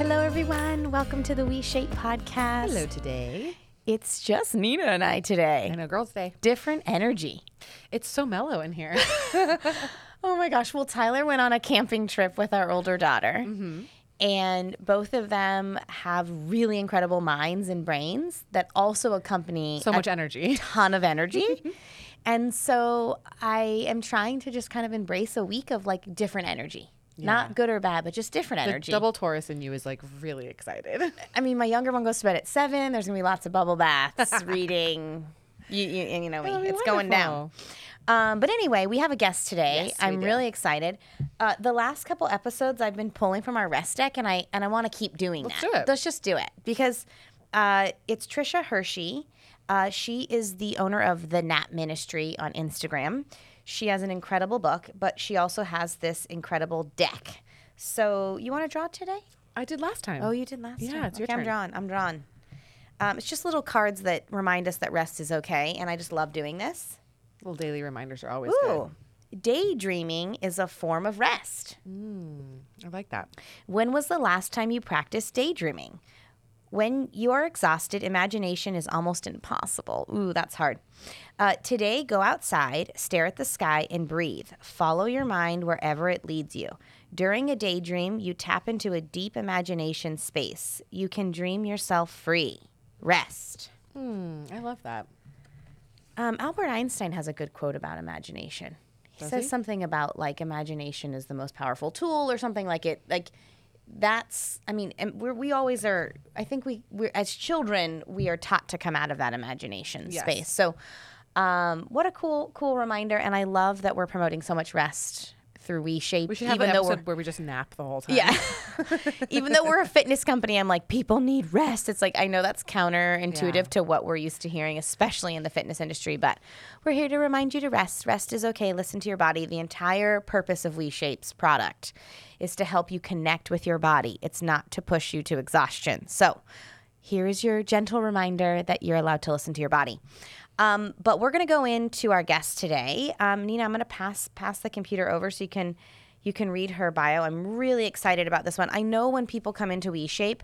Hello, everyone. Welcome to the WeShape podcast. Hello today. It's just Nina and I today. I know Girls Day. Different energy. It's so mellow in here. Oh my gosh. Well, Tyler went on a camping trip with our older daughter. Mm-hmm. And both of them have really incredible minds and brains that also accompany so a much energy. ton of energy. and so I am trying to just kind of embrace a week of like different energy. Not good or bad, but just different The energy. double Taurus in you is like really excited. I mean, my younger one goes to bed at seven. There's gonna be lots of bubble baths, reading. You, you, you know. That'll It's going down. Um, but anyway, we have a guest today. Yes, I'm do. really excited. Uh, the last couple episodes, I've been pulling from our rest deck, and I and I want to keep doing Let's that. do it. Let's just do it because uh, it's Tricia Hersey. Uh, she is the owner of the Nap Ministry on Instagram. She has an incredible book, but she also has this incredible deck. So you want to draw today? I did last time. Oh, you did last Yeah, time. Yeah, it's your turn. I'm drawn. I'm drawn. Um, it's just little cards that remind us that rest is okay, and I just love doing this. Little daily reminders are always good. Ooh, daydreaming is a form of rest. good. I like that. When was the last time you practiced daydreaming? When you are exhausted, imagination is almost impossible. Ooh, that's hard. Uh, today, go outside, stare at the sky, and breathe. Follow your mind wherever it leads you. During a daydream, you tap into a deep imagination space. You can dream yourself free. Rest. Hmm, I love that. Um, Albert Einstein has a good quote about imagination. He Does says he? something about like imagination is the most powerful tool, or something like it. Like that's, I mean, and we're, we always are. I think we, we're as children, we are taught to come out of that imagination Yes. space. So, um, what a cool, cool reminder, and I love that we're promoting so much rest through WeShape. We should have even an though we're episode where we just nap the whole time. yeah. Even though we're a fitness company, I'm like, people need rest. It's like, I know that's counterintuitive Yeah. to what we're used to hearing, especially in the fitness industry, but we're here to remind you to rest. Rest is okay. Listen to your body. The entire purpose of WeShape's product is to help you connect with your body, it's not to push you to exhaustion. So, here is your gentle reminder that you're allowed to listen to your body. Um, but we're going to go into our guest today. Um, Nina, I'm going to pass pass the computer over so you can you can read her bio. I'm really excited about this one. I know when people come into WeShape,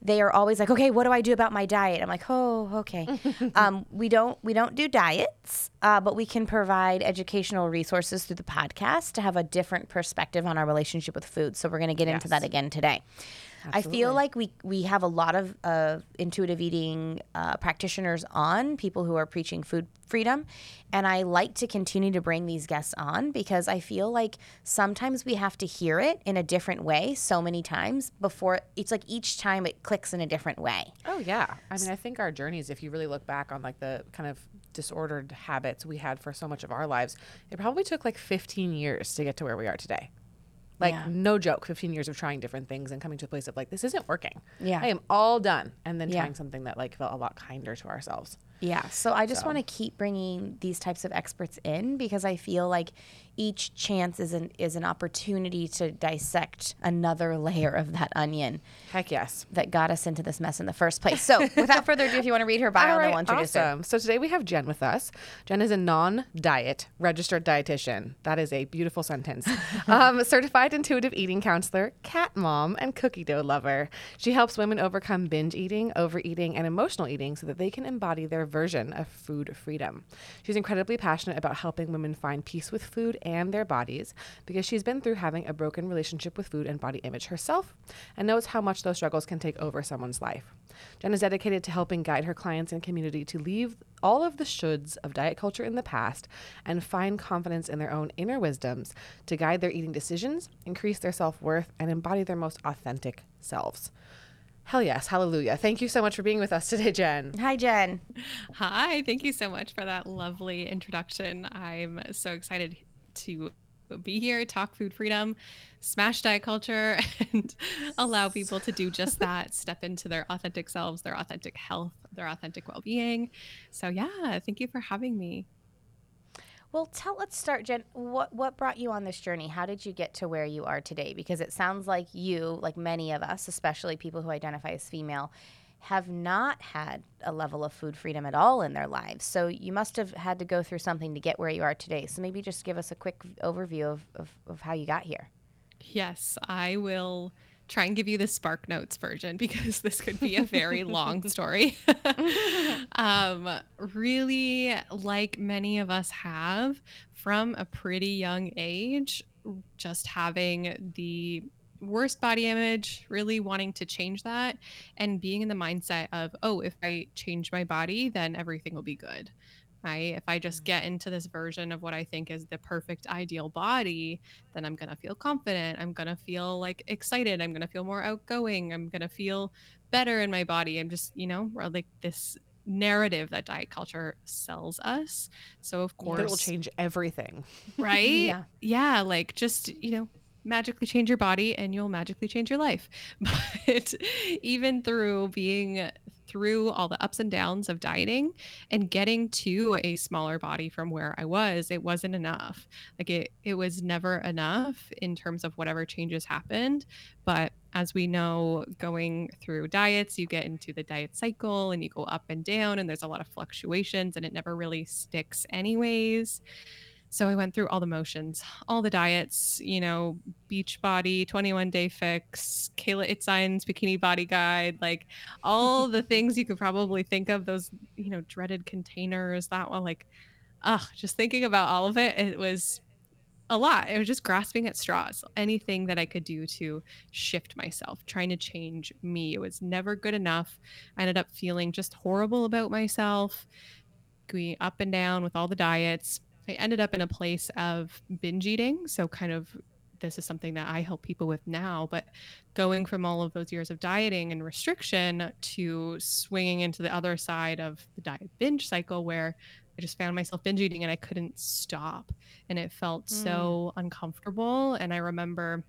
they are always like, "Okay, what do I do about my diet?" I'm like, "Oh, okay." um, we don't we don't do diets, uh, but we can provide educational resources through the podcast to have a different perspective on our relationship with food. So we're going to get into that again today. I feel like we we have a lot of uh, intuitive eating uh, practitioners on, people who are preaching food freedom, and I like to continue to bring these guests on because I feel like sometimes we have to hear it in a different way so many times before it's like each time it clicks in a different way. Oh yeah. I mean, I think our journeys, if you really look back on like the kind of disordered habits we had for so much of our lives, it probably took like 15 years to get to where we are today. Like Yeah. no joke, 15 years of trying different things and coming to a place of like this isn't working. Yeah. I am all done, and then Yeah. trying something that like felt a lot kinder to ourselves. Yeah. So I just So. want to keep bringing these types of experts in because I feel like each chance is an is an opportunity to dissect another layer of that onion Heck yes. that got us into this mess in the first place. So without further ado, if you want to read her bio, All then right, we'll introduce her. awesome. So today we have Jenn with us. Jenn is a non-diet registered dietitian. That is a beautiful sentence. um, certified intuitive eating counselor, cat mom, and cookie dough lover. She helps women overcome binge eating, overeating, and emotional eating so that they can embody their version of food freedom. She's incredibly passionate about helping women find peace with food and their bodies because she's been through having a broken relationship with food and body image herself and knows how much those struggles can take over someone's life. Jenn is dedicated to helping guide her clients and community to leave all of the shoulds of diet culture in the past and find confidence in their own inner wisdoms to guide their eating decisions, increase their self worth, and embody their most authentic selves. Hell yes, hallelujah. Thank you so much for being with us today, Jenn. Hi, Jenn. Hi, thank you so much for that lovely introduction. I'm so excited to be here, talk food freedom, smash diet culture, and allow people to do just that step into their authentic selves, their authentic health, their authentic well being. So, yeah, thank you for having me. Well, tell. Let's start, Jenn. What what brought you on this journey? How did you get to where you are today? Because it sounds like you, like many of us, especially people who identify as female, have not had a level of food freedom at all in their lives. So you must have had to go through something to get where you are today. So maybe just give us a quick overview of, of, of how you got here. Yes, I will try and give you the Spark Notes version because this could be a very long story. um, really, like many of us have from a pretty young age, just having the worst body image, really wanting to change that, and being in the mindset of, oh, if I change my body, then everything will be good right? If I just mm. get into this version of what I think is the perfect ideal body, then I'm going to feel confident. I'm going to feel like excited. I'm going to feel more outgoing. I'm going to feel better in my body. I'm just, you know, like this narrative that diet culture sells us. So, of course, it will change everything. Right? yeah. Yeah. Like just, you know, magically change your body and you'll magically change your life. But even through being through all the ups and downs of dieting and getting to a smaller body from where I was, it wasn't enough. Like it it was never enough in terms of whatever changes happened. But as we know, going through diets, you get into the diet cycle and you go up and down, and there's a lot of fluctuations, and it never really sticks, anyways. So I went through all the motions, all the diets, you know, Beachbody, 21 Day Fix, Kayla Itsines Bikini Body Guide, like all the things you could probably think of, those, you know, dreaded containers, that one, like, ah, just thinking about all of it, it was a lot. It was just grasping at straws, anything that I could do to shift myself, trying to change me. It was never good enough. I ended up feeling just horrible about myself, going up and down with all the diets I ended up in a place of binge eating. So, kind of, this is something that I help people with now, but going from all of those years of dieting and restriction to swinging into the other side of the diet binge cycle where I just found myself binge eating and I couldn't stop. And it felt mm. so uncomfortable. And I remember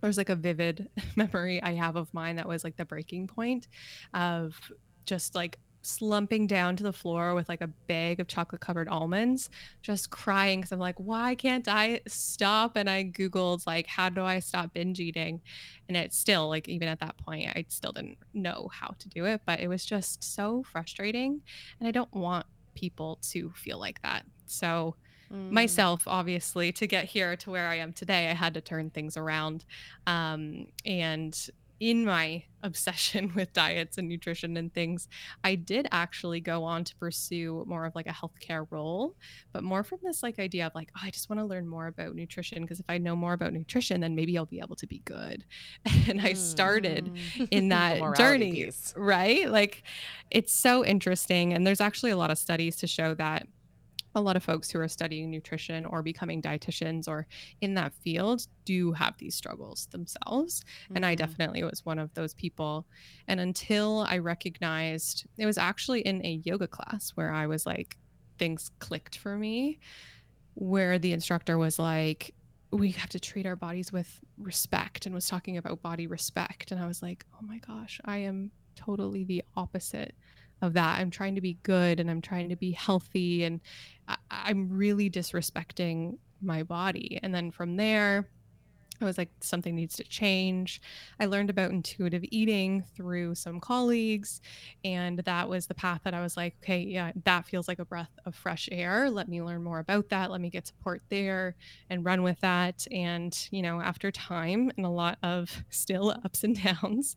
there's like a vivid memory I have of mine that was like the breaking point of just like slumping down to the floor with like a bag of chocolate covered almonds, just crying because I'm like, why can't I stop? And I Googled, like, how do I stop binge eating? And it's still like, even at that point, I still didn't know how to do it, but it was just so frustrating. And I don't want people to feel like that. So, Mm. myself obviously to get here to where i am today i had to turn things around um, and in my obsession with diets and nutrition and things, I did actually go on to pursue more of like a healthcare role, but more from this like idea of like, oh, I just want to learn more about nutrition because if I know more about nutrition, then maybe I'll be able to be good. And I started mm. in that journey, piece. right? Like it's so interesting. And there's actually a lot of studies to show that a lot of folks who are studying nutrition or becoming dietitians or in that field do have these struggles themselves. Mm-hmm. And I mm-hmm. definitely was one of those people. And until I recognized it was actually in a yoga class where I was like, things clicked for me, where the instructor was like, we have to treat our bodies with respect and was talking about body respect. And I was like, oh my gosh, I am totally the opposite of that. I'm trying to be good and I'm trying to be healthy and I, am really disrespecting my body. And then from there, I was like, something needs to change. I learned about intuitive eating through some colleagues, and that was the path that I was like, okay, yeah, that feels like a breath of fresh air. Let me learn more about that. Let me get support there and run with that. And, you know, after time and a lot of still ups and downs,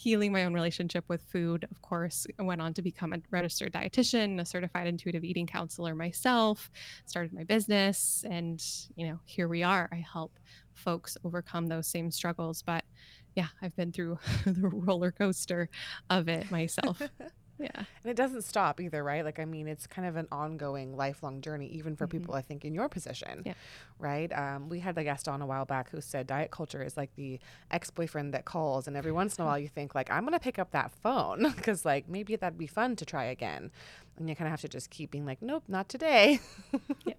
healing my own relationship with food, of course, I went on to become a registered dietitian, a certified intuitive eating counselor myself, started my business, and you know, here we are. I help folks overcome those same struggles, but yeah, I've been through the roller coaster of it myself. Yeah. And it doesn't stop either, right? Like, I mean, it's kind of an ongoing, lifelong journey, even for mm-hmm. people, I think, in your position, yeah. right? Um, we had a guest on a while back who said diet culture is like the ex boyfriend that calls. And every once in a while, you think, like, I'm going to pick up that phone because, like, maybe that'd be fun to try again. And you kind of have to just keep being like, nope, not today. yeah.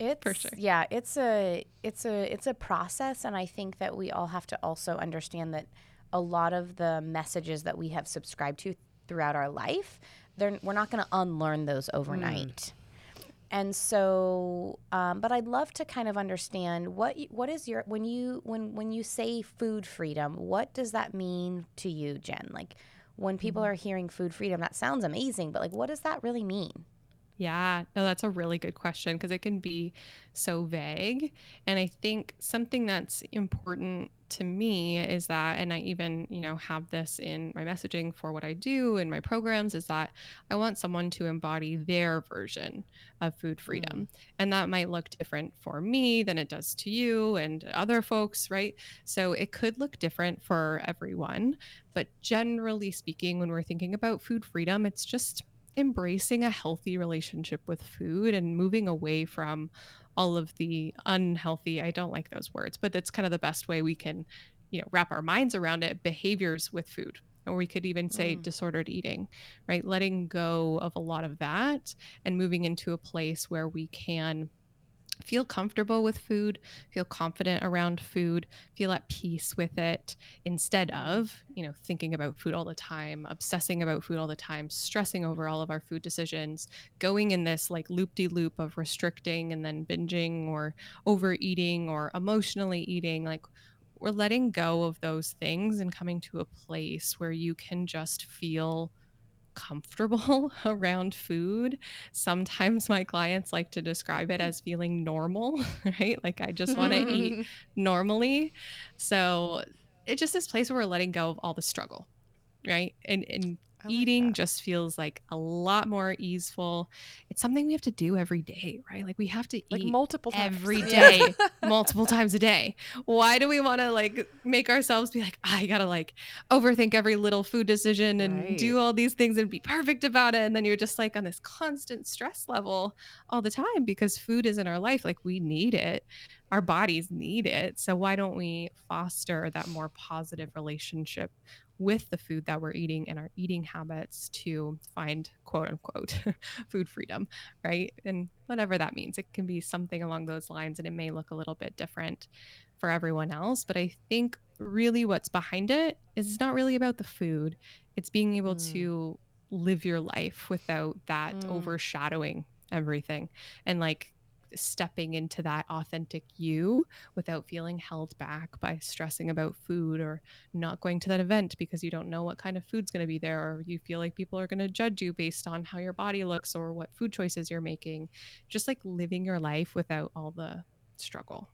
It's for sure. Yeah, it's a it's a it's a process and I think that we all have to also understand that a lot of the messages that we have subscribed to throughout our life, we're not going to unlearn those overnight. Mm. And so, um, but I'd love to kind of understand what what is your when you when when you say food freedom, what does that mean to you, Jenn? Like when people mm-hmm. are hearing food freedom, that sounds amazing, but like what does that really mean? Yeah, no, that's a really good question because it can be so vague. And I think something that's important to me is that, and I even, you know, have this in my messaging for what I do in my programs, is that I want someone to embody their version of food Mm. freedom. And that might look different for me than it does to you and other folks, right? So it could look different for everyone. But generally speaking, when we're thinking about food freedom, it's just embracing a healthy relationship with food and moving away from all of the unhealthy i don't like those words but that's kind of the best way we can you know wrap our minds around it behaviors with food or we could even say Mm. disordered eating right letting go of a lot of that and moving into a place where we can feel comfortable with food feel confident around food feel at peace with it instead of you know thinking about food all the time obsessing about food all the time stressing over all of our food decisions going in this like loop-de-loop of restricting and then binging or overeating or emotionally eating like we're letting go of those things and coming to a place where you can just feel comfortable around food. Sometimes my clients like to describe it as feeling normal, right? Like I just want to eat normally. So it's just this place where we're letting go of all the struggle, right? And and I like eating that. just feels like a lot more easeful. It's something we have to do every day, right? Like we have to like eat multiple times. every day multiple times a day why do we want to like make ourselves be like i gotta like overthink every little food decision and Right. do all these things and be perfect about it and then you're just like on this constant stress level all the time because food is in our life like we need it our bodies need it so why don't we foster that more positive relationship with the food that we're eating and our eating habits to find quote unquote food freedom right? And whatever that means, it can be something along those lines and it may look a little bit different for everyone else. But I think really what's behind it is it's not really about the food, it's being able Mm. to live your life without that Mm. overshadowing everything and like stepping into that authentic you without feeling held back by stressing about food or not going to that event because you don't know what kind of food's going to be there or you feel like people are going to judge you based on how your body looks or what food choices you're making just like living your life without all the struggle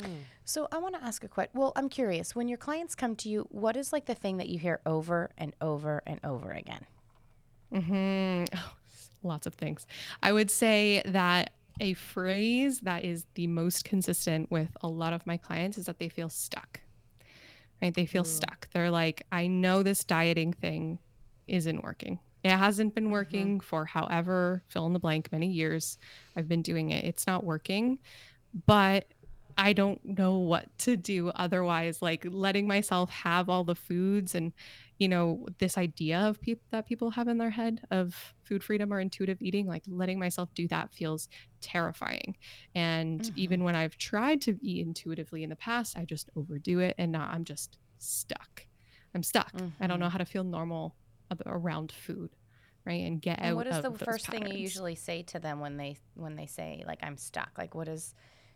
Mm. So I want to ask a question. Well, I'm curious. When your clients come to you, what is like the thing that you hear over and over and over again? mm-hmm Oh, lots of things. I would say that a phrase that is the most consistent with a lot of my clients is that they feel stuck. Right? They feel Mm. stuck. They're like, I know this dieting thing isn't working. It hasn't been working for however fill in the blank many years I've been doing it. It's not working, but I don't know what to do otherwise. Like letting myself have all the foods and you know this idea of people that people have in their head of food freedom or intuitive eating like letting myself do that feels terrifying and Mhm. even when i've tried to eat intuitively in the past i just overdo it and now i'm just stuck i'm stuck i don't know how to feel normal ab- around food right and get And out what is the first thing you usually say to them when they when they say like I'm stuck? Like what is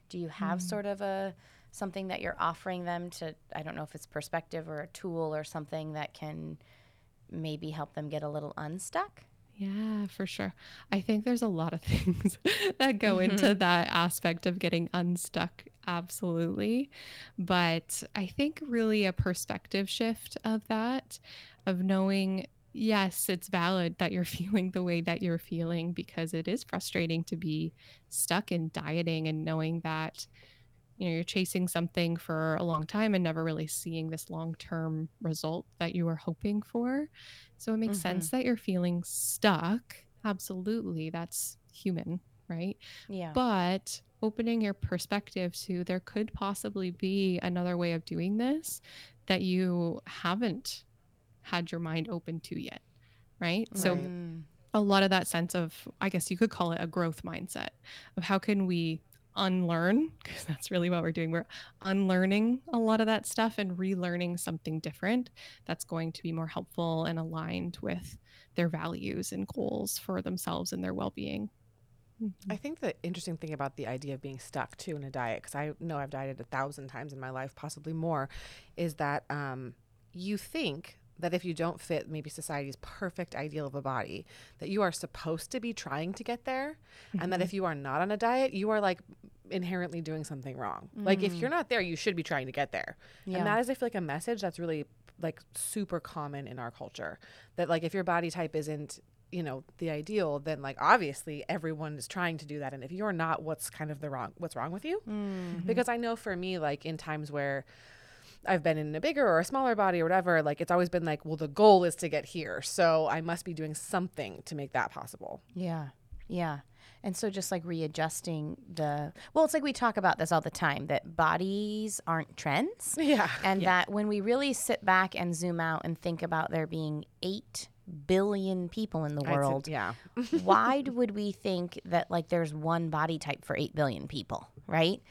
do you have Mm. sort of a something that you're offering them to I don't know if it's perspective or a tool or something that can maybe help them get a little unstuck? Yeah, for sure. I think there's a lot of things that go mm-hmm. into that aspect of getting unstuck. Absolutely. But I think really a perspective shift of that, of knowing, yes, it's valid that you're feeling the way that you're feeling because it is frustrating to be stuck in dieting and knowing that you know you're chasing something for a long time and never really seeing this long-term result that you were hoping for so it makes Mhm. sense that you're feeling stuck absolutely that's human right Yeah. but opening your perspective to there could possibly be another way of doing this that you haven't had your mind open to yet right so Right. Mm. a lot of that sense of i guess you could call it a growth mindset of how can we unlearn because that's really what we're doing we're unlearning a lot of that stuff and relearning something different that's going to be more helpful and aligned with their values and goals for themselves and their well-being Mhm. I think the interesting thing about the idea of being stuck too in a diet, because I know I've dieted a thousand times in my life, possibly more, is that um, you think that if you don't fit maybe society's perfect ideal of a body, that you are supposed to be trying to get there. Mm-hmm. And that if you are not on a diet, you are like inherently doing something wrong. Mm. Like if you're not there, you should be trying to get there. Yeah. And that is, I feel like, a message that's really like super common in our culture. That like if your body type isn't you know the ideal then like obviously everyone is trying to do that and if you're not what's kind of the wrong what's wrong with you mm-hmm. because i know for me like in times where I've been in a bigger or a smaller body or whatever, like it's always been like, well, the goal is to get here. So I must be doing something to make that possible. Yeah. Yeah. And so just like readjusting the well, it's like we talk about this all the time that bodies aren't trends. Yeah. And yeah. that when we really sit back and zoom out and think about there being eight billion people in the world. yeah. why would we think that like there's one body type for eight billion people, right?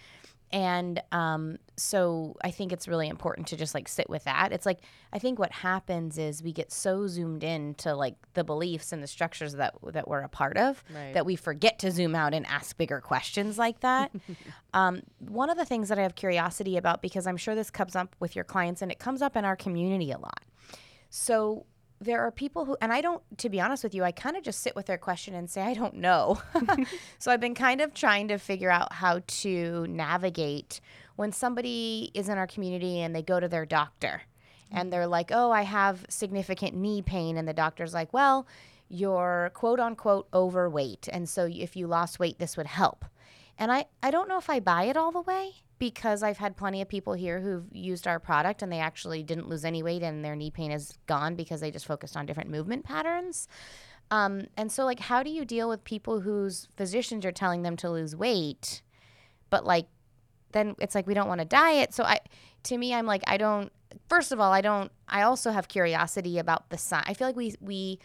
And um, so I think it's really important to just like sit with that. It's like I think what happens is we get so zoomed in to like the beliefs and the structures that that we're a part of right. that we forget to zoom out and ask bigger questions like that. um, one of the things that I have curiosity about because I'm sure this comes up with your clients and it comes up in our community a lot. So there are people who, and I don't, to be honest with you, I kind of just sit with their question and say, I don't know. so I've been kind of trying to figure out how to navigate when somebody is in our community and they go to their doctor and they're like, oh, I have significant knee pain. And the doctor's like, well, you're quote unquote overweight. And so if you lost weight, this would help. And I, I don't know if I buy it all the way because I've had plenty of people here who've used our product and they actually didn't lose any weight and their knee pain is gone because they just focused on different movement patterns. Um, and so, like, how do you deal with people whose physicians are telling them to lose weight, but like, then it's like we don't want to diet. So I, to me, I'm like, I don't. First of all, I don't. I also have curiosity about the science. I feel like we we,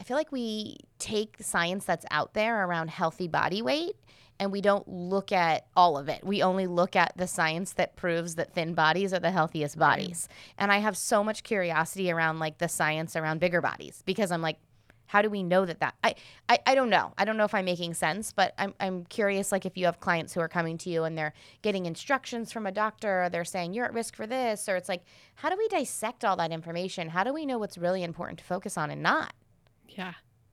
I feel like we take the science that's out there around healthy body weight and we don't look at all of it. We only look at the science that proves that thin bodies are the healthiest bodies. Right. And I have so much curiosity around like the science around bigger bodies because I'm like, how do we know that that I, I I don't know. I don't know if I'm making sense, but I'm I'm curious like if you have clients who are coming to you and they're getting instructions from a doctor or they're saying you're at risk for this or it's like how do we dissect all that information? How do we know what's really important to focus on and not? Yeah.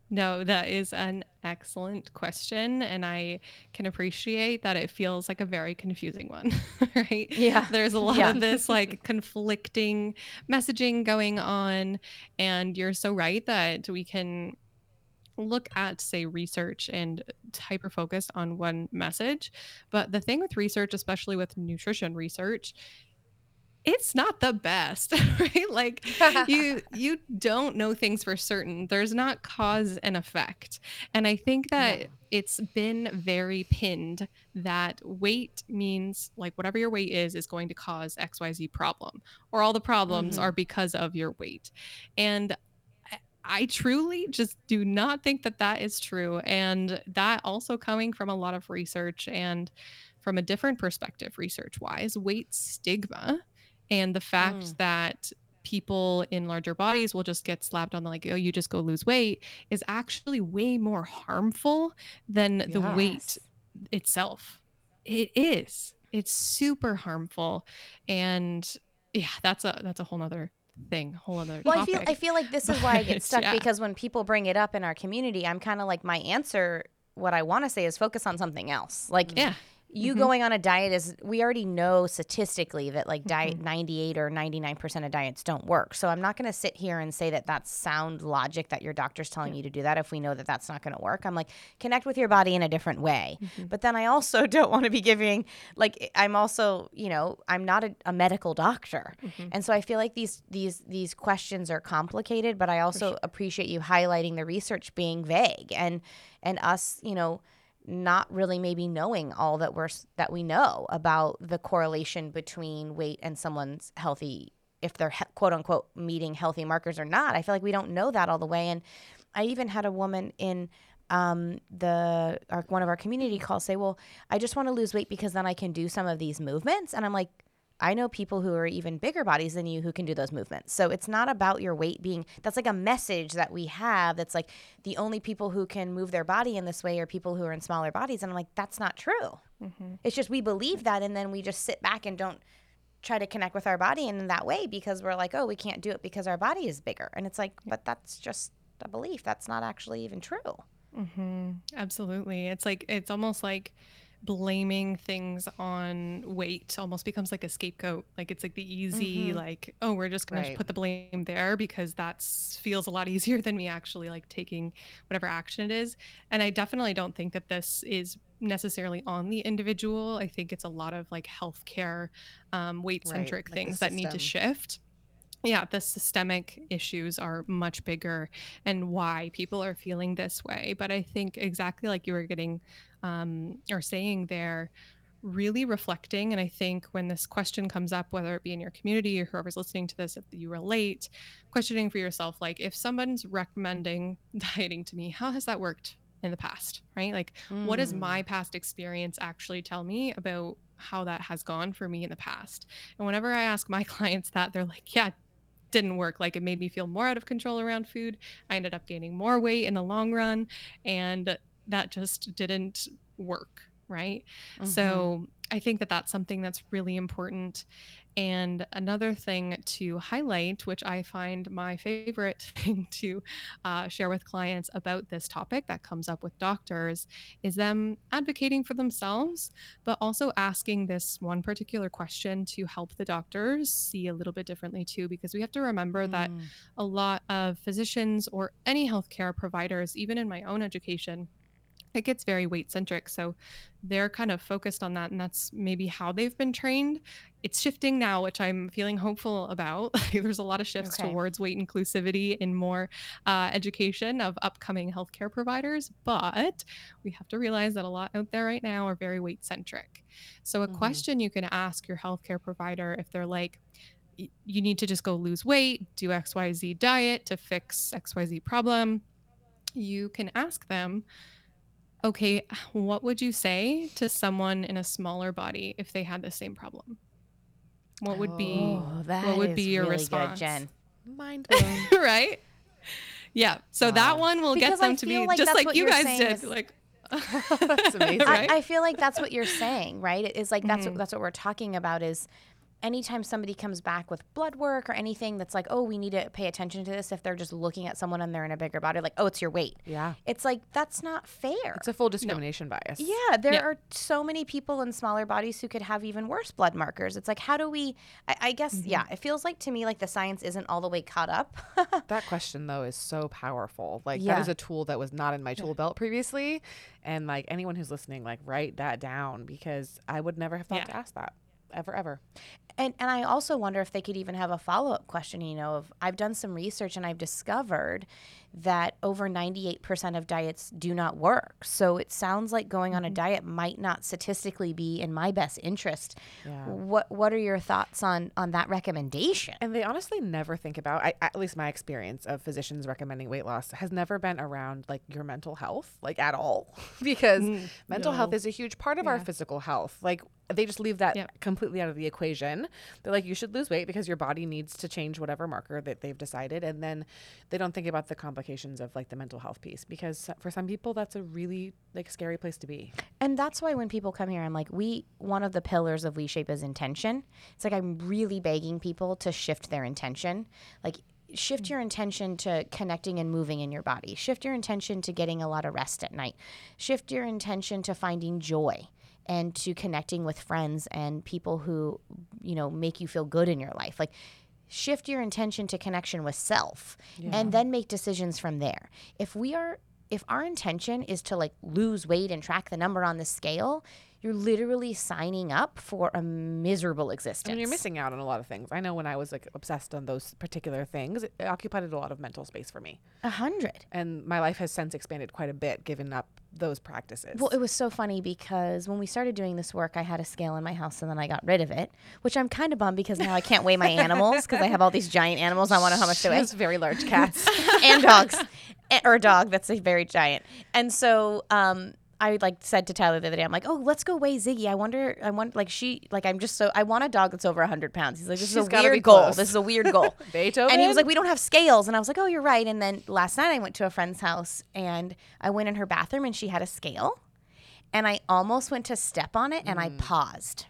No, that is an excellent question. And I can appreciate that it feels like a very confusing one, right? Yeah. There's a lot yeah. of this like conflicting messaging going on. And you're so right that we can look at say research and hyper focus on one message but the thing with research especially with nutrition research it's not the best right like you you don't know things for certain there's not cause and effect and i think that yeah. it's been very pinned that weight means like whatever your weight is is going to cause xyz problem or all the problems mm-hmm. are because of your weight and I truly just do not think that that is true. And that also coming from a lot of research and from a different perspective, research wise, weight stigma and the fact mm. that people in larger bodies will just get slapped on the like oh you just go lose weight is actually way more harmful than yes. the weight itself it is it's super harmful and yeah that's a that's a whole nother thing whole other well topic. i feel i feel like this is why i get stuck yeah. because when people bring it up in our community i'm kind of like my answer what i want to say is focus on something else like yeah you mm-hmm. going on a diet is we already know statistically that like diet mm-hmm. 98 or 99% of diets don't work so i'm not going to sit here and say that that's sound logic that your doctor's telling yeah. you to do that if we know that that's not going to work i'm like connect with your body in a different way mm-hmm. but then i also don't want to be giving like i'm also you know i'm not a, a medical doctor mm-hmm. and so i feel like these these these questions are complicated but i also sure. appreciate you highlighting the research being vague and and us you know not really maybe knowing all that we're that we know about the correlation between weight and someone's healthy if they're he- quote unquote meeting healthy markers or not. I feel like we don't know that all the way. And I even had a woman in um, the our, one of our community calls say, "Well, I just want to lose weight because then I can do some of these movements." And I'm like, I know people who are even bigger bodies than you who can do those movements. So it's not about your weight being that's like a message that we have that's like the only people who can move their body in this way are people who are in smaller bodies. And I'm like, that's not true. Mm-hmm. It's just we believe that and then we just sit back and don't try to connect with our body in that way because we're like, oh, we can't do it because our body is bigger. And it's like, but that's just a belief. That's not actually even true. Mm-hmm. Absolutely. It's like, it's almost like blaming things on weight almost becomes like a scapegoat. Like it's like the easy, Mhm. like, oh, we're just going to put the blame there because that feels a lot easier than me actually like taking whatever action it is. And I definitely don't think that this is necessarily on the individual. I think it's a lot of like healthcare, um, weight centric like things that need to shift. Yeah, the systemic issues are much bigger and why people are feeling this way. But I think exactly like you were getting um, or saying there, really reflecting. And I think when this question comes up, whether it be in your community or whoever's listening to this, if you relate, questioning for yourself, like if someone's recommending dieting to me, how has that worked in the past? Right? Like, what does Mm. my past experience actually tell me about how that has gone for me in the past? And whenever I ask my clients that, they're like, yeah, didn't work. Like it made me feel more out of control around food. I ended up gaining more weight in the long run, and that just didn't work. Right. Mm-hmm. So I think that that's something that's really important. And another thing to highlight, which I find my favorite thing to uh, share with clients about this topic that comes up with doctors, is them advocating for themselves, but also asking this one particular question to help the doctors see a little bit differently too. Because we have to remember that Mm. a lot of physicians or any healthcare providers, even in my own education, it gets very weight centric. So they're kind of focused on that. And that's maybe how they've been trained. It's shifting now, which I'm feeling hopeful about. There's a lot of shifts Okay. towards weight inclusivity in more uh, education of upcoming healthcare providers. But we have to realize that a lot out there right now are very weight centric. So, a Mhm. question you can ask your healthcare provider if they're like, you need to just go lose weight, do XYZ diet to fix XYZ problem, you can ask them, okay, what would you say to someone in a smaller body if they had the same problem? What would be, Oh, what would be your really response? good, Jenn. Mind right? Yeah. So that one will get Because I them to be like just like you guys did. is- Like, That's amazing. right? I, I feel like that's what you're saying, right? It is like that's Mhm. what that's what we're talking about is anytime somebody comes back with blood work or anything that's like, oh, we need to pay attention to this if they're just looking at someone and they're in a bigger body, like, oh, it's your weight. yeah. It's like that's not fair. It's a full discrimination bias. Yeah, there Yeah. are so many people in smaller bodies who could have even worse blood markers. It's like, how do we? I, I guess, Mm-hmm. yeah, it feels like to me like the science isn't all the way caught up. That question though is so powerful. Like Yeah. that is a tool that was not in my tool belt previously. And like anyone who's listening, like write that down because I would never have thought Yeah. to ask that. Ever, ever. And and I also wonder if they could even have a follow up question. You know, of I've done some research and I've discovered that over ninety eight percent of diets do not work. So it sounds like going on a diet might not statistically be in my best interest. Yeah. What What are your thoughts on on that recommendation? And they honestly never think about, I, at least my experience of physicians recommending weight loss has never been around like your mental health, like at all. because Mm, mental health is a huge part of our physical health. Like they just leave that Yep. completely out of the equation. They're like, you should lose weight because your body needs to change whatever marker that they've decided. And then they don't think about the complications of like the mental health piece because for some people, that's a really like scary place to be. And that's why when people come here, I'm like, we one of the pillars of WeShape is intention. It's like I'm really begging people to shift their intention. Like shift your intention to connecting and moving in your body. Shift your intention to getting a lot of rest at night. Shift your intention to finding joy and to connecting with friends and people who, you know, make you feel good in your life. Like shift your intention to connection with self and then make decisions from there. If we are if our intention is to like lose weight and track the number on the scale, you're literally signing up for a miserable existence. I mean, you're missing out on a lot of things. I know when I was like obsessed on those particular things, it occupied a lot of mental space for me. a hundred. And my life has since expanded quite a bit, given up those practices. Well, it was so funny because when we started doing this work, I had a scale in my house and then I got rid of it, which I'm kind of bummed because now I can't weigh my animals because I have all these giant animals. I want to know how much they weigh. Very large cats. and dogs, Eh, or a dog that's a very giant. And so, um, I like said to Tyler the other day, I'm like, oh, let's go weigh Ziggy. I wonder, I want like she, like I'm just so I want a dog that's over hundred pounds. He's like, this She's is a weird goal. close. This is a weird goal. Beethoven. And he was like, we don't have scales. And I was like, oh, you're right. And then last night I went to a friend's house and I went in her bathroom and she had a scale. And I almost went to step on it and I mm. paused.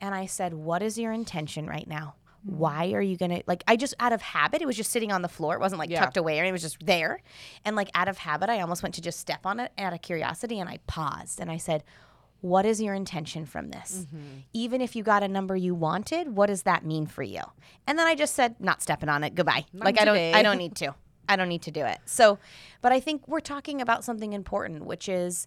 And I said, What is your intention right now? Why are you gonna like? I just out of habit, it was just sitting on the floor. It wasn't like Yeah. tucked away or it was just there. And like out of habit, I almost went to just step on it out of curiosity and I paused and I said, What is your intention from this? Even if you got a number you wanted, what does that mean for you? And then I just said, Not stepping on it. Goodbye. like I don't. I don't need to. I don't need to do it. So, but I think we're talking about something important, which is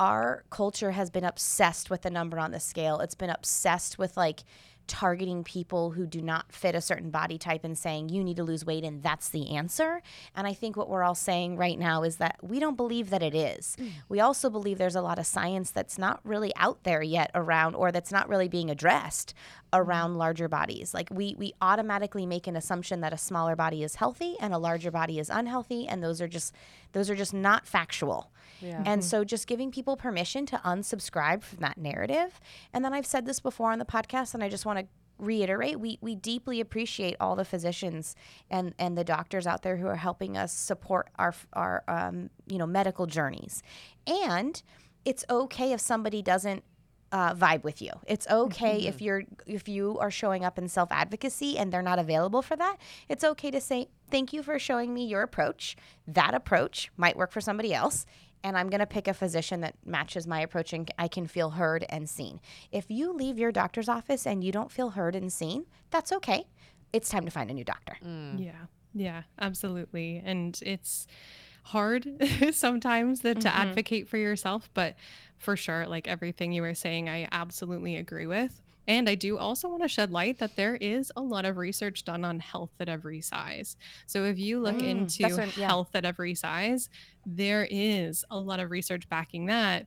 our culture has been obsessed with the number on the scale. It's been obsessed with like targeting people who do not fit a certain body type and saying you need to lose weight and that's the answer. And I think what we're all saying right now is that we don't believe that it is. Mm. We also believe there's a lot of science that's not really out there yet around or that's not really being addressed around mm-hmm. larger bodies. Like we we automatically make an assumption that a smaller body is healthy and a larger body is unhealthy and those are just those are just not factual. Yeah. And so just giving people permission to unsubscribe from that narrative. And then I've said this before on the podcast and I just want to reiterate we we deeply appreciate all the physicians and and the doctors out there who are helping us support our our um, you know medical journeys. And it's okay if somebody doesn't uh, vibe with you. It's okay if you're if you are showing up in self advocacy and they're not available for that. It's okay to say thank you for showing me your approach. That approach might work for somebody else, and I'm going to pick a physician that matches my approach and I can feel heard and seen. If you leave your doctor's office and you don't feel heard and seen, that's okay. It's time to find a new doctor. Mm. Yeah. Yeah, absolutely. And it's hard sometimes that to mm-hmm. advocate for yourself, but for sure, like everything you were saying, I absolutely agree with. And I do also want to shed light that there is a lot of research done on health at every size. So if you look Mm, into what- yeah. health at every size, there is a lot of research backing that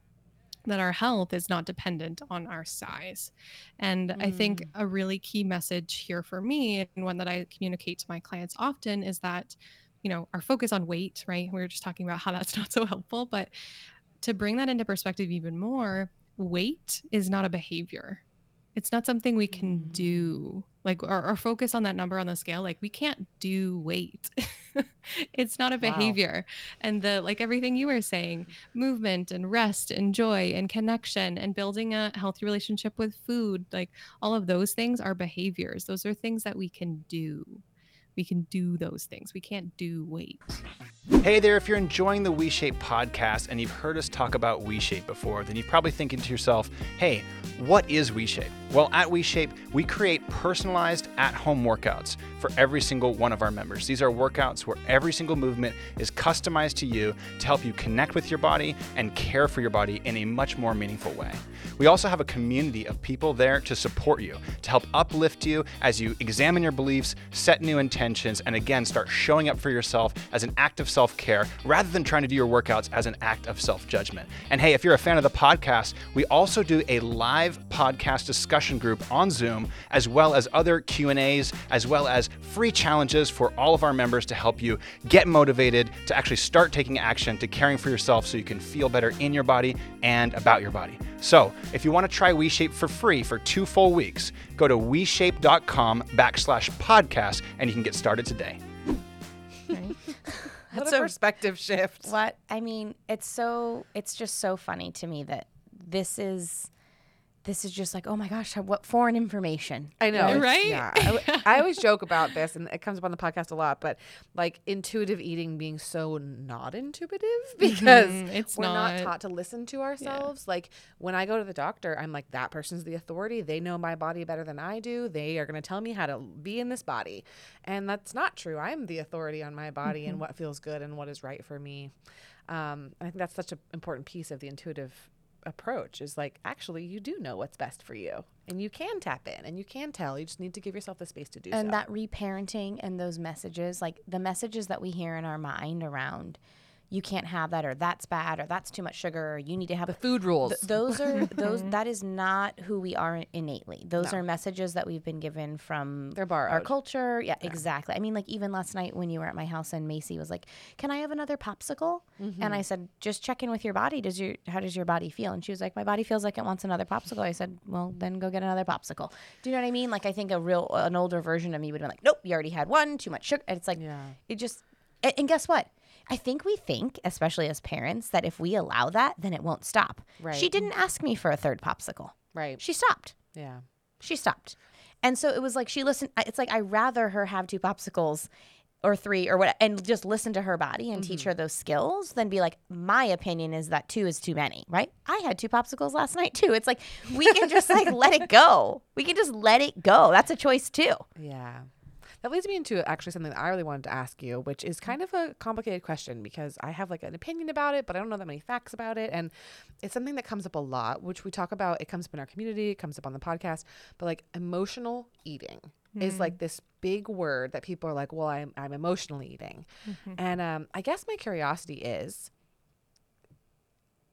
that our health is not dependent on our size. And I think a really key message here for me and one that I communicate to my clients often is that, you know, our focus on weight, right? We were just talking about how that's not so helpful, but to bring that into perspective even more, weight is not a behavior. It's not something we can mm. do. Like our, our focus on that number on the scale, like we can't do weight. it's not a Wow. behavior. And the like everything you were saying, movement and rest and joy and connection and building a healthy relationship with food, like all of those things are behaviors. Those are things that we can do. We can do those things. We can't do weight. Hey there, if you're enjoying the WeShape podcast and you've heard us talk about WeShape before, then you're probably thinking to yourself, hey, what is WeShape? Well, at WeShape, we create personalized at home workouts for every single one of our members. These are workouts where every single movement is customized to you to help you connect with your body and care for your body in a much more meaningful way. We also have a community of people there to support you, to help uplift you as you examine your beliefs, set new intentions, and again, start showing up for yourself as an act of self care rather than trying to do your workouts as an act of self judgment. And hey, if you're a fan of the podcast, we also do a live podcast discussion group on Zoom, as well as other Q&As, as well as free challenges for all of our members to help you get motivated to actually start taking action to caring for yourself so you can feel better in your body and about your body. So, if you want to try WeShape for free for two full weeks, go to WeShape.com backslash podcast and you can get started today. What That's a a- perspective shift. What I mean, it's so it's just so funny to me that this is this is just like, oh my gosh, what foreign information. I know, Yeah. it's- Right? Yeah, I, w- I always joke about this, and it comes up on the podcast a lot. But like intuitive eating being so not intuitive because Mhm, it's we're not. not. taught to listen to ourselves. Like when I go to the doctor, I'm like, that person's the authority. They know my body better than I do. They are going to tell me how to be in this body, and that's not true. I'm the authority on my body and what feels good and what is right for me. Um, I think that's such an important piece of the intuitive approach is like actually you do know what's best for you and you can tap in and you can tell you just need to give yourself the space to do so. and so that reparenting and those messages, like the messages that we hear in our mind around you can't have that or that's bad or that's too much sugar or you need to have the food rules. Th- those are those that is not who we are innately. Those No. are messages that we've been given from our culture. Yeah, exactly. I mean like even last night when you were at my house and macy was like can i have another popsicle? Mm-hmm. and i said just check in with your body. Does your how does your body feel? And she was like my body feels like it wants another popsicle. I said well then go get another popsicle. Do you know what i mean? Like i think a real an older version of me would have been like nope you already had one too much sugar. And it's like Yeah. it just and, and guess what I think we think, especially as parents, that if we allow that, then it won't stop. Right. She didn't ask me for a third popsicle. right She stopped. yeah She stopped. And so it was like she listened. It's like I rather her have two popsicles or three or what, and just listen to her body and teach mm-hmm. her those skills than be like, my opinion is that two is too many, right? I had two popsicles last night too. It's like we can just like let it go. We can just let it go. That's a choice too. Yeah. That leads me into actually something that I really wanted to ask you, which is kind of a complicated question because I have like an opinion about it, but I don't know that many facts about it. And it's something that comes up a lot, which we talk about. It comes up in our community, it comes up on the podcast, but like emotional eating is like this big word that people are like, well, I'm, I'm emotionally eating. And um, I guess my curiosity is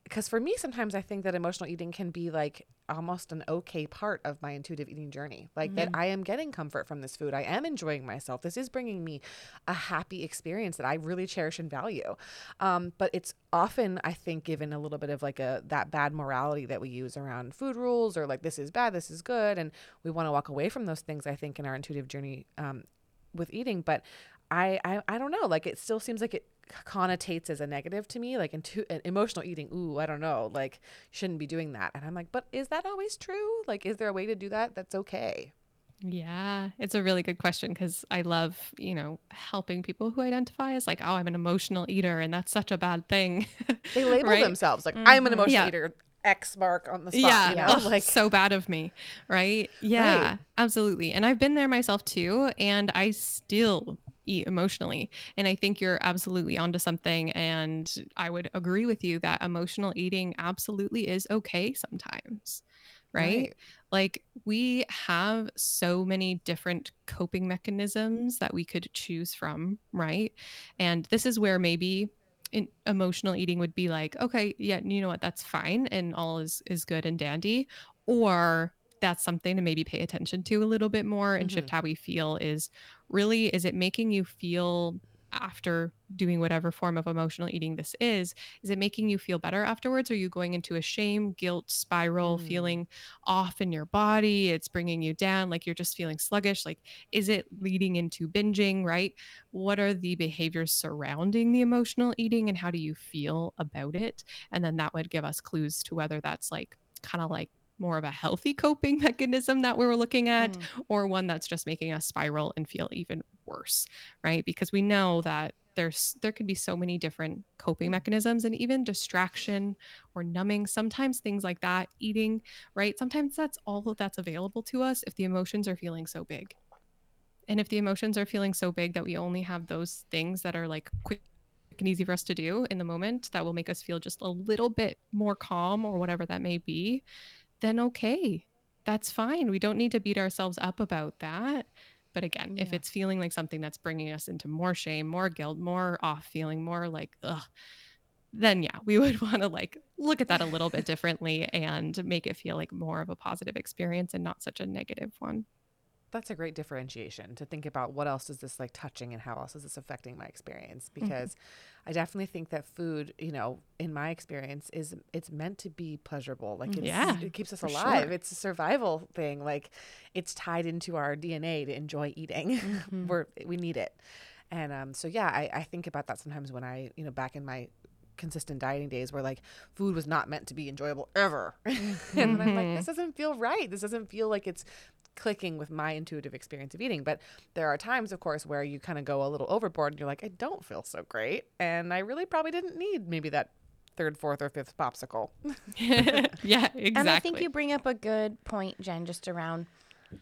because for me sometimes i think that emotional eating can be like almost an okay part of my intuitive eating journey. Like that i am getting comfort from this food. I am enjoying myself. This is bringing me a happy experience that i really cherish and value. Um, but it's often i think given a little bit of like a that bad morality that we use around food rules or like this is bad this is good and we want to walk away from those things i think in our intuitive journey um, with eating. But I, I i don't know. Like it still seems like it connotates as a negative to me like into uh, emotional eating ooh i don't know like shouldn't be doing that and i'm like but is that always true like is there a way to do that that's okay Yeah, it's a really good question because I love, you know, helping people who identify as like, oh, I'm an emotional eater and that's such a bad thing. they label Right? themselves like i'm an emotional Yeah. eater x mark on the spot yeah, you know like so bad of me, right? Yeah, absolutely. And I've been there myself too, and I still eat emotionally. And I think you're absolutely onto something. And I would agree with you that emotional eating absolutely is okay sometimes, right? Like we have so many different coping mechanisms that we could choose from, right? And this is where maybe in emotional eating would be like, okay, yeah, you know what, that's fine and all is is good and dandy, or that's something to maybe pay attention to a little bit more and shift how we feel is really is it making you feel after doing whatever form of emotional eating this is is it making you feel better afterwards? Are you going into a shame guilt spiral Mm. feeling off in your body? It's bringing you down like you're just feeling sluggish like is it leading into binging right? What are the behaviors surrounding the emotional eating and how do you feel about it? And then that would give us clues to whether that's like kind of like more of a healthy coping mechanism that we were looking at Mm. or one that's just making us spiral and feel even worse right? Because we know that there's there could be so many different coping mechanisms and even distraction or numbing sometimes things like that eating right? Sometimes that's all that's available to us if the emotions are feeling so big. And if the emotions are feeling so big that we only have those things that are like quick and easy for us to do in the moment that will make us feel just a little bit more calm or whatever that may be then okay that's fine. We don't need to beat ourselves up about that. But again if it's feeling like something that's bringing us into more shame more guilt more off feeling more like ugh then yeah we would want to like look at that a little bit differently and make it feel like more of a positive experience and not such a negative one that's a great differentiation to think about what else is this like touching and how else is this affecting my experience Mm-hmm. because i definitely think that food you know in my experience is it's meant to be pleasurable like it's, Yeah, it keeps us alive sure. it's a survival thing like it's tied into our dna to enjoy eating Mm-hmm. we're we need it and um so yeah I, I think about that sometimes when i you know back in my consistent dieting days where like food was not meant to be enjoyable ever and i'm like Mhm. this doesn't feel right this doesn't feel like it's clicking with my intuitive experience of eating. But there are times, of course, where you kind of go a little overboard and you're like, I don't feel so great. And I really probably didn't need maybe that third, fourth, or fifth popsicle. yeah exactly And I think you bring up a good point, Jenn, just around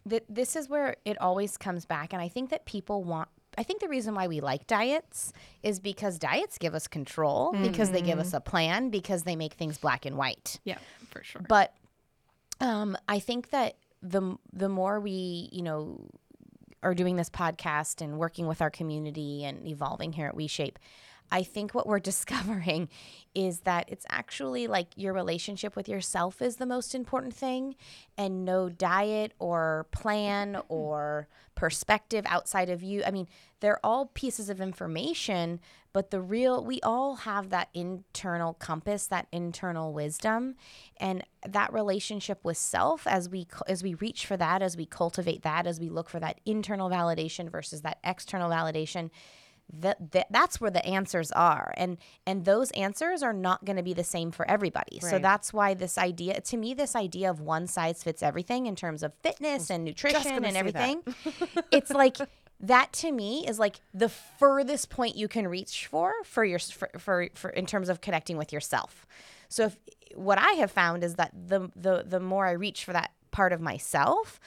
that this is where it always comes back. And I think that people want, I think the reason why we like diets is because diets give us control, because they give us a plan, because they make things black and white. yeah for sure But um, I think that the the more we, you know, are doing this podcast and working with our community and evolving here at WeShape, I think what we're discovering is that it's actually like your relationship with yourself is the most important thing, and no diet or plan or perspective outside of you. I mean, they're all pieces of information, but the real, we all have that internal compass, that internal wisdom, and that relationship with self as we as we reach for that, as we cultivate that, as we look for that internal validation versus that external validation that, that that's where the answers are. And and those answers are not going to be the same for everybody. So that's why this idea to me this idea of one size fits everything in terms of fitness and nutrition and everything it's like that to me is like the furthest point you can reach for for your for, for, for in terms of connecting with yourself. So if what i have found is that the the the more i reach for that part of myself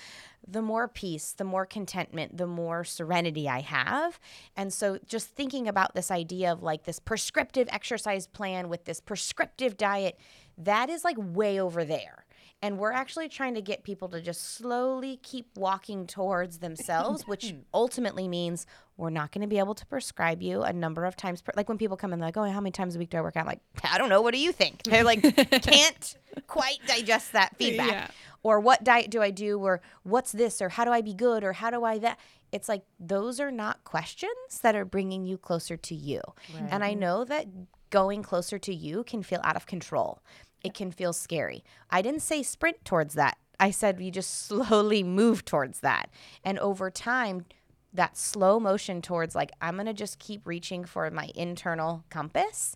the more peace, the more contentment, the more serenity I have. And so just thinking about this idea of like this prescriptive exercise plan with this prescriptive diet, that is like way over there. And we're actually trying to get people to just slowly keep walking towards themselves, which ultimately means we're not going to be able to prescribe you a number of times. Per, like when people come in, they're like, oh, how many times a week do I work out? I'm Like, I don't know. What do you think? They're like, can't quite digest that feedback Yeah. or what diet do I do or what's this or how do I be good or how do I that it's like those are not questions that are bringing you closer to you. And I know that going closer to you can feel out of control. It can feel scary. I didn't say sprint towards that. I said you just slowly move towards that. And over time that slow motion towards like I'm going to just keep reaching for my internal compass.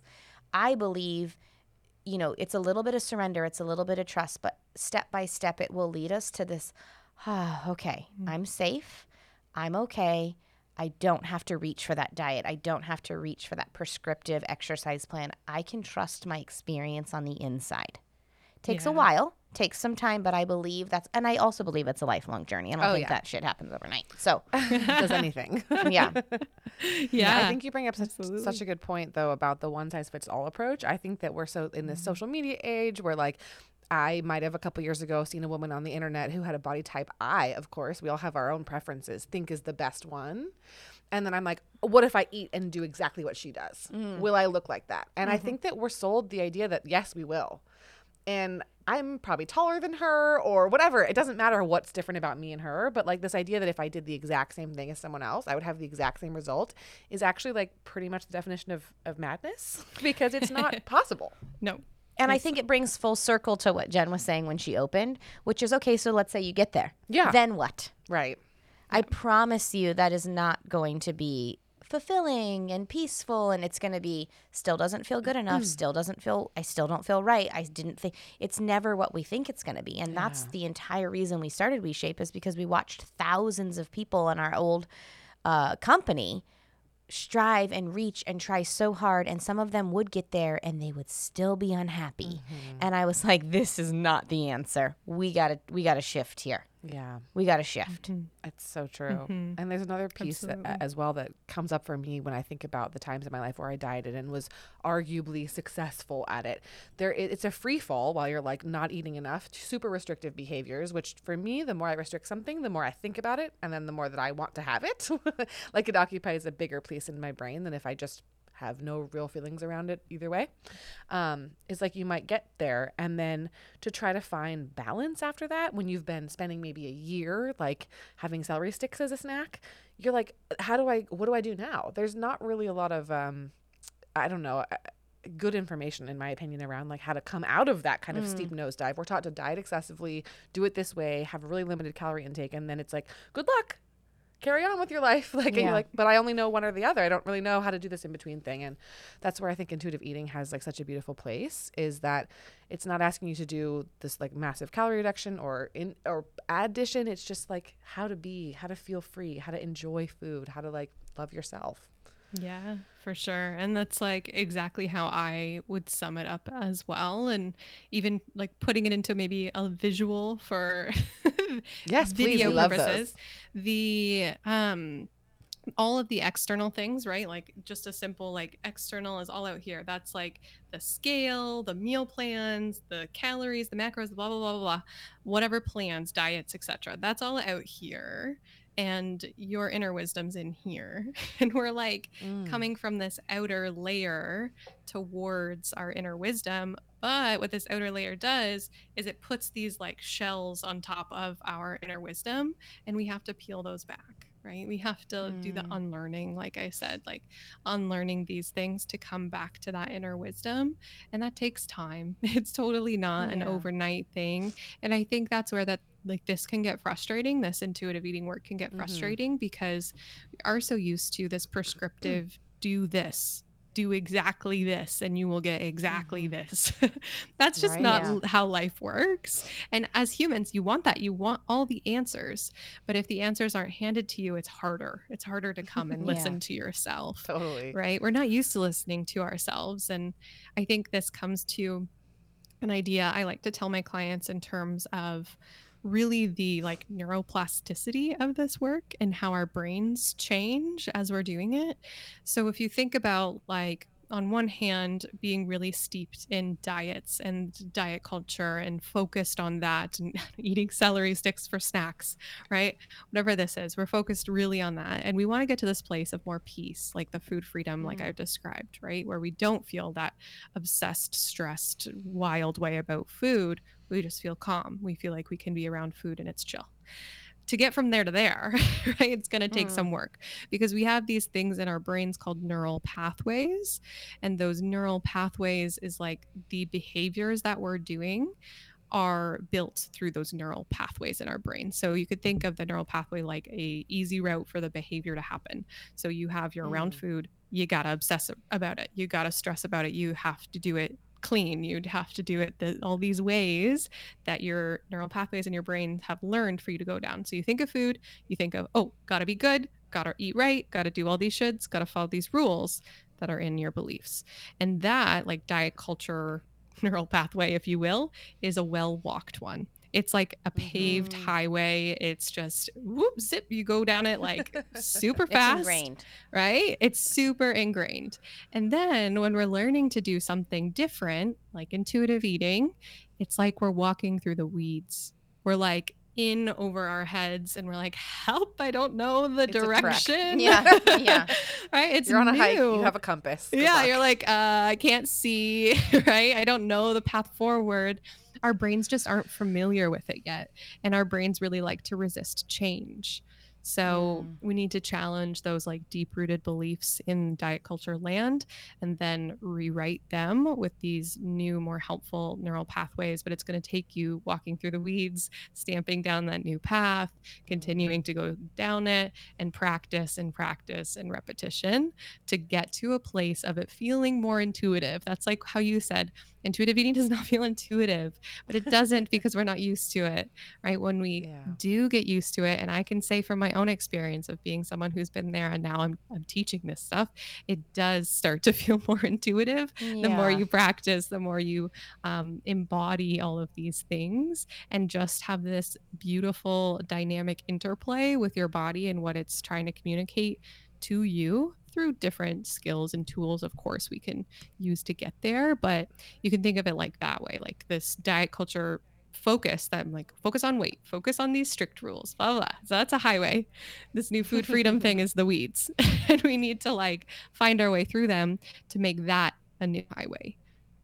I believe you know, it's a little bit of surrender, it's a little bit of trust, but step by step, it will lead us to this ah, okay, I'm safe, I'm okay. I don't have to reach for that diet. I don't have to reach for that prescriptive exercise plan. I can trust my experience on the inside. Takes a while, takes some time, but I believe that's, and I also believe it's a lifelong journey. I don't Oh, think yeah. that shit happens overnight. So, Does anything. yeah. Yeah. I think you bring up such, such a good point though about the one size fits all approach. I think that we're so in this mm-hmm. social media age where like I might have a couple years ago seen a woman on the internet who had a body type I, of course, we all have our own preferences, think is the best one. And then I'm like, what if I eat and do exactly what she does? Mm. Will I look like that? And I mm-hmm. think that we're sold the idea that yes, we will. And I'm probably taller than her or whatever. It doesn't matter what's different about me and her, but like this idea that if I did the exact same thing as someone else, I would have the exact same result is actually like pretty much the definition of, of madness because it's not possible. no. And I think it brings full circle to what Jenn was saying when she opened, which is okay, so let's say you get there. Yeah. Then what? Right. I promise you that is not going to be fulfilling and peaceful and it's going to be still doesn't feel good enough, still doesn't feel I still don't feel right. I didn't think it's never what we think it's going to be. And that's the entire reason we started WeShape is because we watched thousands of people in our old uh, company strive and reach and try so hard and some of them would get there and they would still be unhappy and i was like this is not the answer we gotta we gotta shift here Yeah. we gotta shift mm-hmm. It's so true. Mm-hmm. And there's another piece that, uh, as well that comes up for me when I think about the times in my life where I dieted and was arguably successful at it. There, it- it's a free fall while you're like not eating enough, to super restrictive behaviors. Which for me, the more I restrict something, the more I think about it, and then the more that I want to have it. like it occupies a bigger place in my brain than if I just have no real feelings around it either way. Um, is like you might get there and then to try to find balance after that when you've been spending maybe a year like having celery sticks as a snack, you're like, how do I, what do I do now? There's not really a lot of, um, I don't know, uh, good information in my opinion around like how to come out of that kind of steep nosedive. We're taught to diet excessively, do it this way, have a really limited calorie intake, and then it's like, good luck carry on with your life. Like and Yeah. you're like but i only know one or the other. I don't really know how to do this in between thing. And that's where i think intuitive eating has like such a beautiful place is that it's not asking you to do this like massive calorie reduction or in or addition. It's just like how to be how to feel free how to enjoy food how to like love yourself Yeah, for sure. And that's like exactly how I would sum it up as well. And even like putting it into maybe a visual for Yes, please, video those. purposes. The um all of the external things, right? Like just a simple like external is all out here. That's like the scale, the meal plans, the calories, the macros, blah blah blah blah blah. Whatever plans, diets, etc. That's all out here. And your inner wisdom's in here. And we're like Mm. coming from this outer layer towards our inner wisdom. But what this outer layer does is it puts these like shells on top of our inner wisdom, and we have to peel those back. right? We have to do the Mm. unlearning, like I said, like unlearning these things to come back to that inner wisdom. And that takes time. It's totally not an overnight thing. And I think that's where that like this can get frustrating. This intuitive eating work can get Mhm. frustrating because we are so used to this prescriptive do this do exactly this and you will get exactly this. That's just Right. not Yeah. how life works. And as humans, you want that. You want all the answers. But if the answers aren't handed to you, it's harder. It's harder to come and Yeah. listen to yourself. Totally. Right? We're not used to listening to ourselves. And I think this comes to an idea I like to tell my clients in terms of really the like neuroplasticity of this work and how our brains change as we're doing it. So if you think about like on one hand being really steeped in diets and diet culture and focused on that and eating celery sticks for snacks, right? Whatever this is, we're focused really on that and we want to get to this place of more peace, like the food freedom like Mhm. I've described, right? Where we don't feel that obsessed, stressed, wild way about food. We just feel calm. We feel like we can be around food and it's chill. To get from there to there, right? It's going to take Mm. some work because we have these things in our brains called neural pathways. And those neural pathways is like the behaviors that we're doing are built through those neural pathways in our brain. So you could think of the neural pathway like a easy route for the behavior to happen. So you have around Mm. food, you got to obsess about it. You got to stress about it. You have to do it clean. You'd have to do it the, all these ways that your neural pathways in your brain have learned for you to go down. So you think of food, you think of, oh, gotta be good, gotta eat right, gotta do all these shoulds, gotta follow these rules that are in your beliefs. And that, like diet culture neural pathway, if you will, is a well walked one. It's like a paved Mhm. highway. It's just whoop, zip, you go down it like super It's fast ingrained. right? It's super ingrained. And then when we're learning to do something different, like intuitive eating, it's like we're walking through the weeds. We're like in over our heads and we're like, help, I don't know the It's direction. Yeah, yeah. right? It's You're on a hike. You have a compass. Good Yeah, luck. you're like, uh, I can't see, right? I don't know the path forward. Our brains just aren't familiar with it yet. And our brains really like to resist change. So Mm. we need to challenge those like deep rooted beliefs in diet culture land and then rewrite them with these new, more helpful neural pathways. But it's going to take you walking through the weeds, stamping down that new path, continuing to go down it and practice and practice and repetition to get to a place of it feeling more intuitive. That's like how you said intuitive eating does not feel intuitive, but it doesn't because we're not used to it, right? When we Yeah. do get used to it, and I can say from my own experience of being someone who's been there and now I'm, I'm teaching this stuff, it does start to feel more intuitive the more you practice, the more you um, embody all of these things and just have this beautiful dynamic interplay with your body and what it's trying to communicate to you through different skills and tools of course we can use to get there but you can think of it like that way like this diet culture focus that I'm like focus on weight focus on these strict rules blah blah, blah. so that's a highway this new food freedom thing is the weeds and we need to like find our way through them to make that a new highway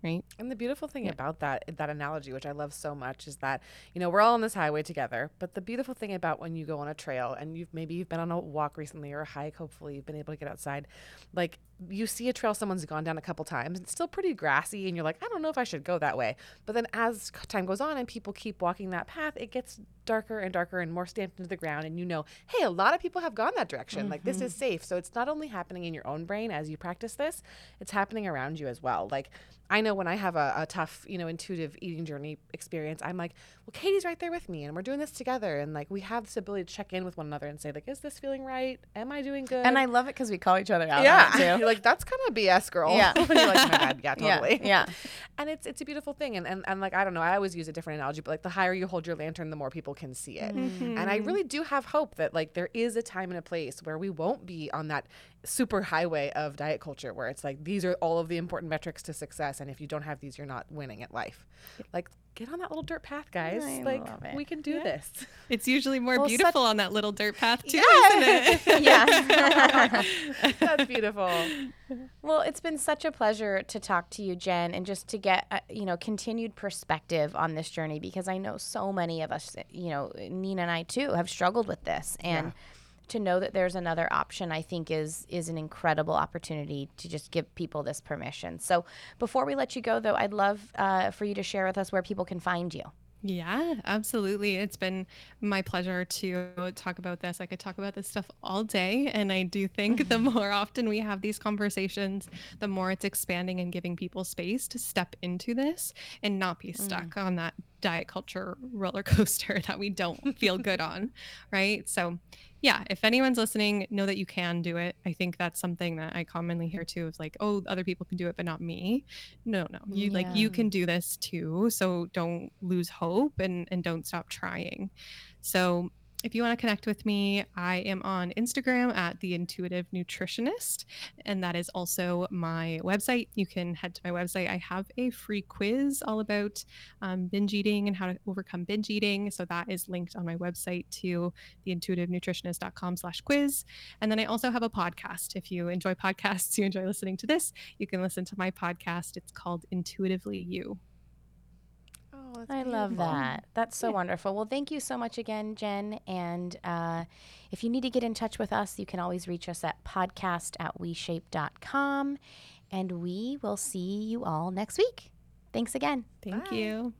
right And the beautiful thing Yeah. about that that analogy, which I love so much, is that you know we're all on this highway together. But the beautiful thing about when you go on a trail and you've maybe you've been on a walk recently or a hike, hopefully you've been able to get outside, like you see a trail someone's gone down a couple times. It's still pretty grassy, and you're like, I don't know if I should go that way. But then as time goes on and people keep walking that path, it gets darker and darker and more stamped into the ground, and you know, hey, a lot of people have gone that direction. Like this is mm-hmm. safe. So it's not only happening in your own brain as you practice this, it's happening around you as well. Like I know when I have a, a tough, you know, intuitive eating journey experience, I'm like, well, Katie's right there with me and we're doing this together. And like, we have this ability to check in with one another and say, like, is this feeling right? Am I doing good? And I love it because we call each other out. yeah. on it, You're too. like, that's kind of BS, girl. Yeah. and you're like, my bad. Yeah, Yeah, totally. yeah. And it's, it's a beautiful thing. And, and, and like, I don't know, I always use a different analogy, but like the higher you hold your lantern, the more people can see it. Mm-hmm. And I really do have hope that like there is a time and a place where we won't be on that super highway of diet culture where it's like these are all of the important metrics to success and if you don't have these you're not winning at life. Like get on that little dirt path guys. I like love it. we can do this. it's usually more Well, such- beautiful on that little dirt path too Yeah. isn't it Yeah. That's beautiful. Well, it's been such a pleasure to talk to you, Jenn, and just to get uh, you know continued perspective on this journey because I know so many of us, you know, Nina and I too, have struggled with this, and to know that there's another option i think is is an incredible opportunity to just give people this permission so before we let you go though i'd love uh, for you to share with us where people can find you Yeah, absolutely. It's been my pleasure to talk about this. I could talk about this stuff all day. And I do think the more often we have these conversations, the more it's expanding and giving people space to step into this and not be stuck on that diet culture roller coaster that we don't feel good on. Right. So, yeah, if anyone's listening, know that you can do it. I think that's something that I commonly hear too of like, oh, other people can do it, but not me. No, no. You like you can do this too. So don't lose hope and and don't stop trying. So if you want to connect with me, I am on Instagram at the Intuitive Nutritionist, and that is also my website. You can head to my website. I have a free quiz all about um, binge eating and how to overcome binge eating. So that is linked on my website to theintuitivenutritionist.com slash quiz. And then I also have a podcast. If you enjoy podcasts, you enjoy listening to this, you can listen to my podcast. It's called Intuitively You. Oh, that's I love that. That's so Yeah. wonderful. Well, thank you so much again, Jenn. And uh, if you need to get in touch with us, you can always reach us at podcast at weshape.com. And we will see you all next week. Thanks again. Thank Bye. you.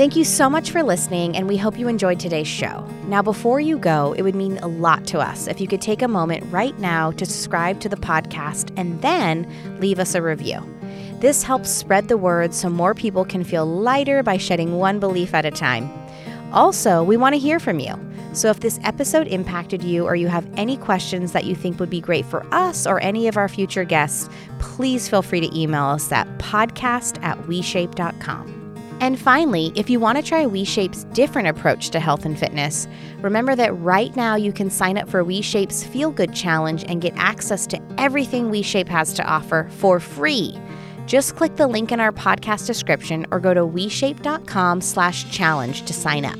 Thank you so much for listening, and we hope you enjoyed today's show. Now, before you go, it would mean a lot to us if you could take a moment right now to subscribe to the podcast and then leave us a review. This helps spread the word so more people can feel lighter by shedding one belief at a time. Also, we want to hear from you. So if this episode impacted you or you have any questions that you think would be great for us or any of our future guests, please feel free to email us at podcast at weshape.com. And finally, if you want to try WeShape's different approach to health and fitness, remember that right now you can sign up for WeShape's Feel Good Challenge and get access to everything WeShape has to offer for free. Just click the link in our podcast description or go to weshape.com slash challenge to sign up.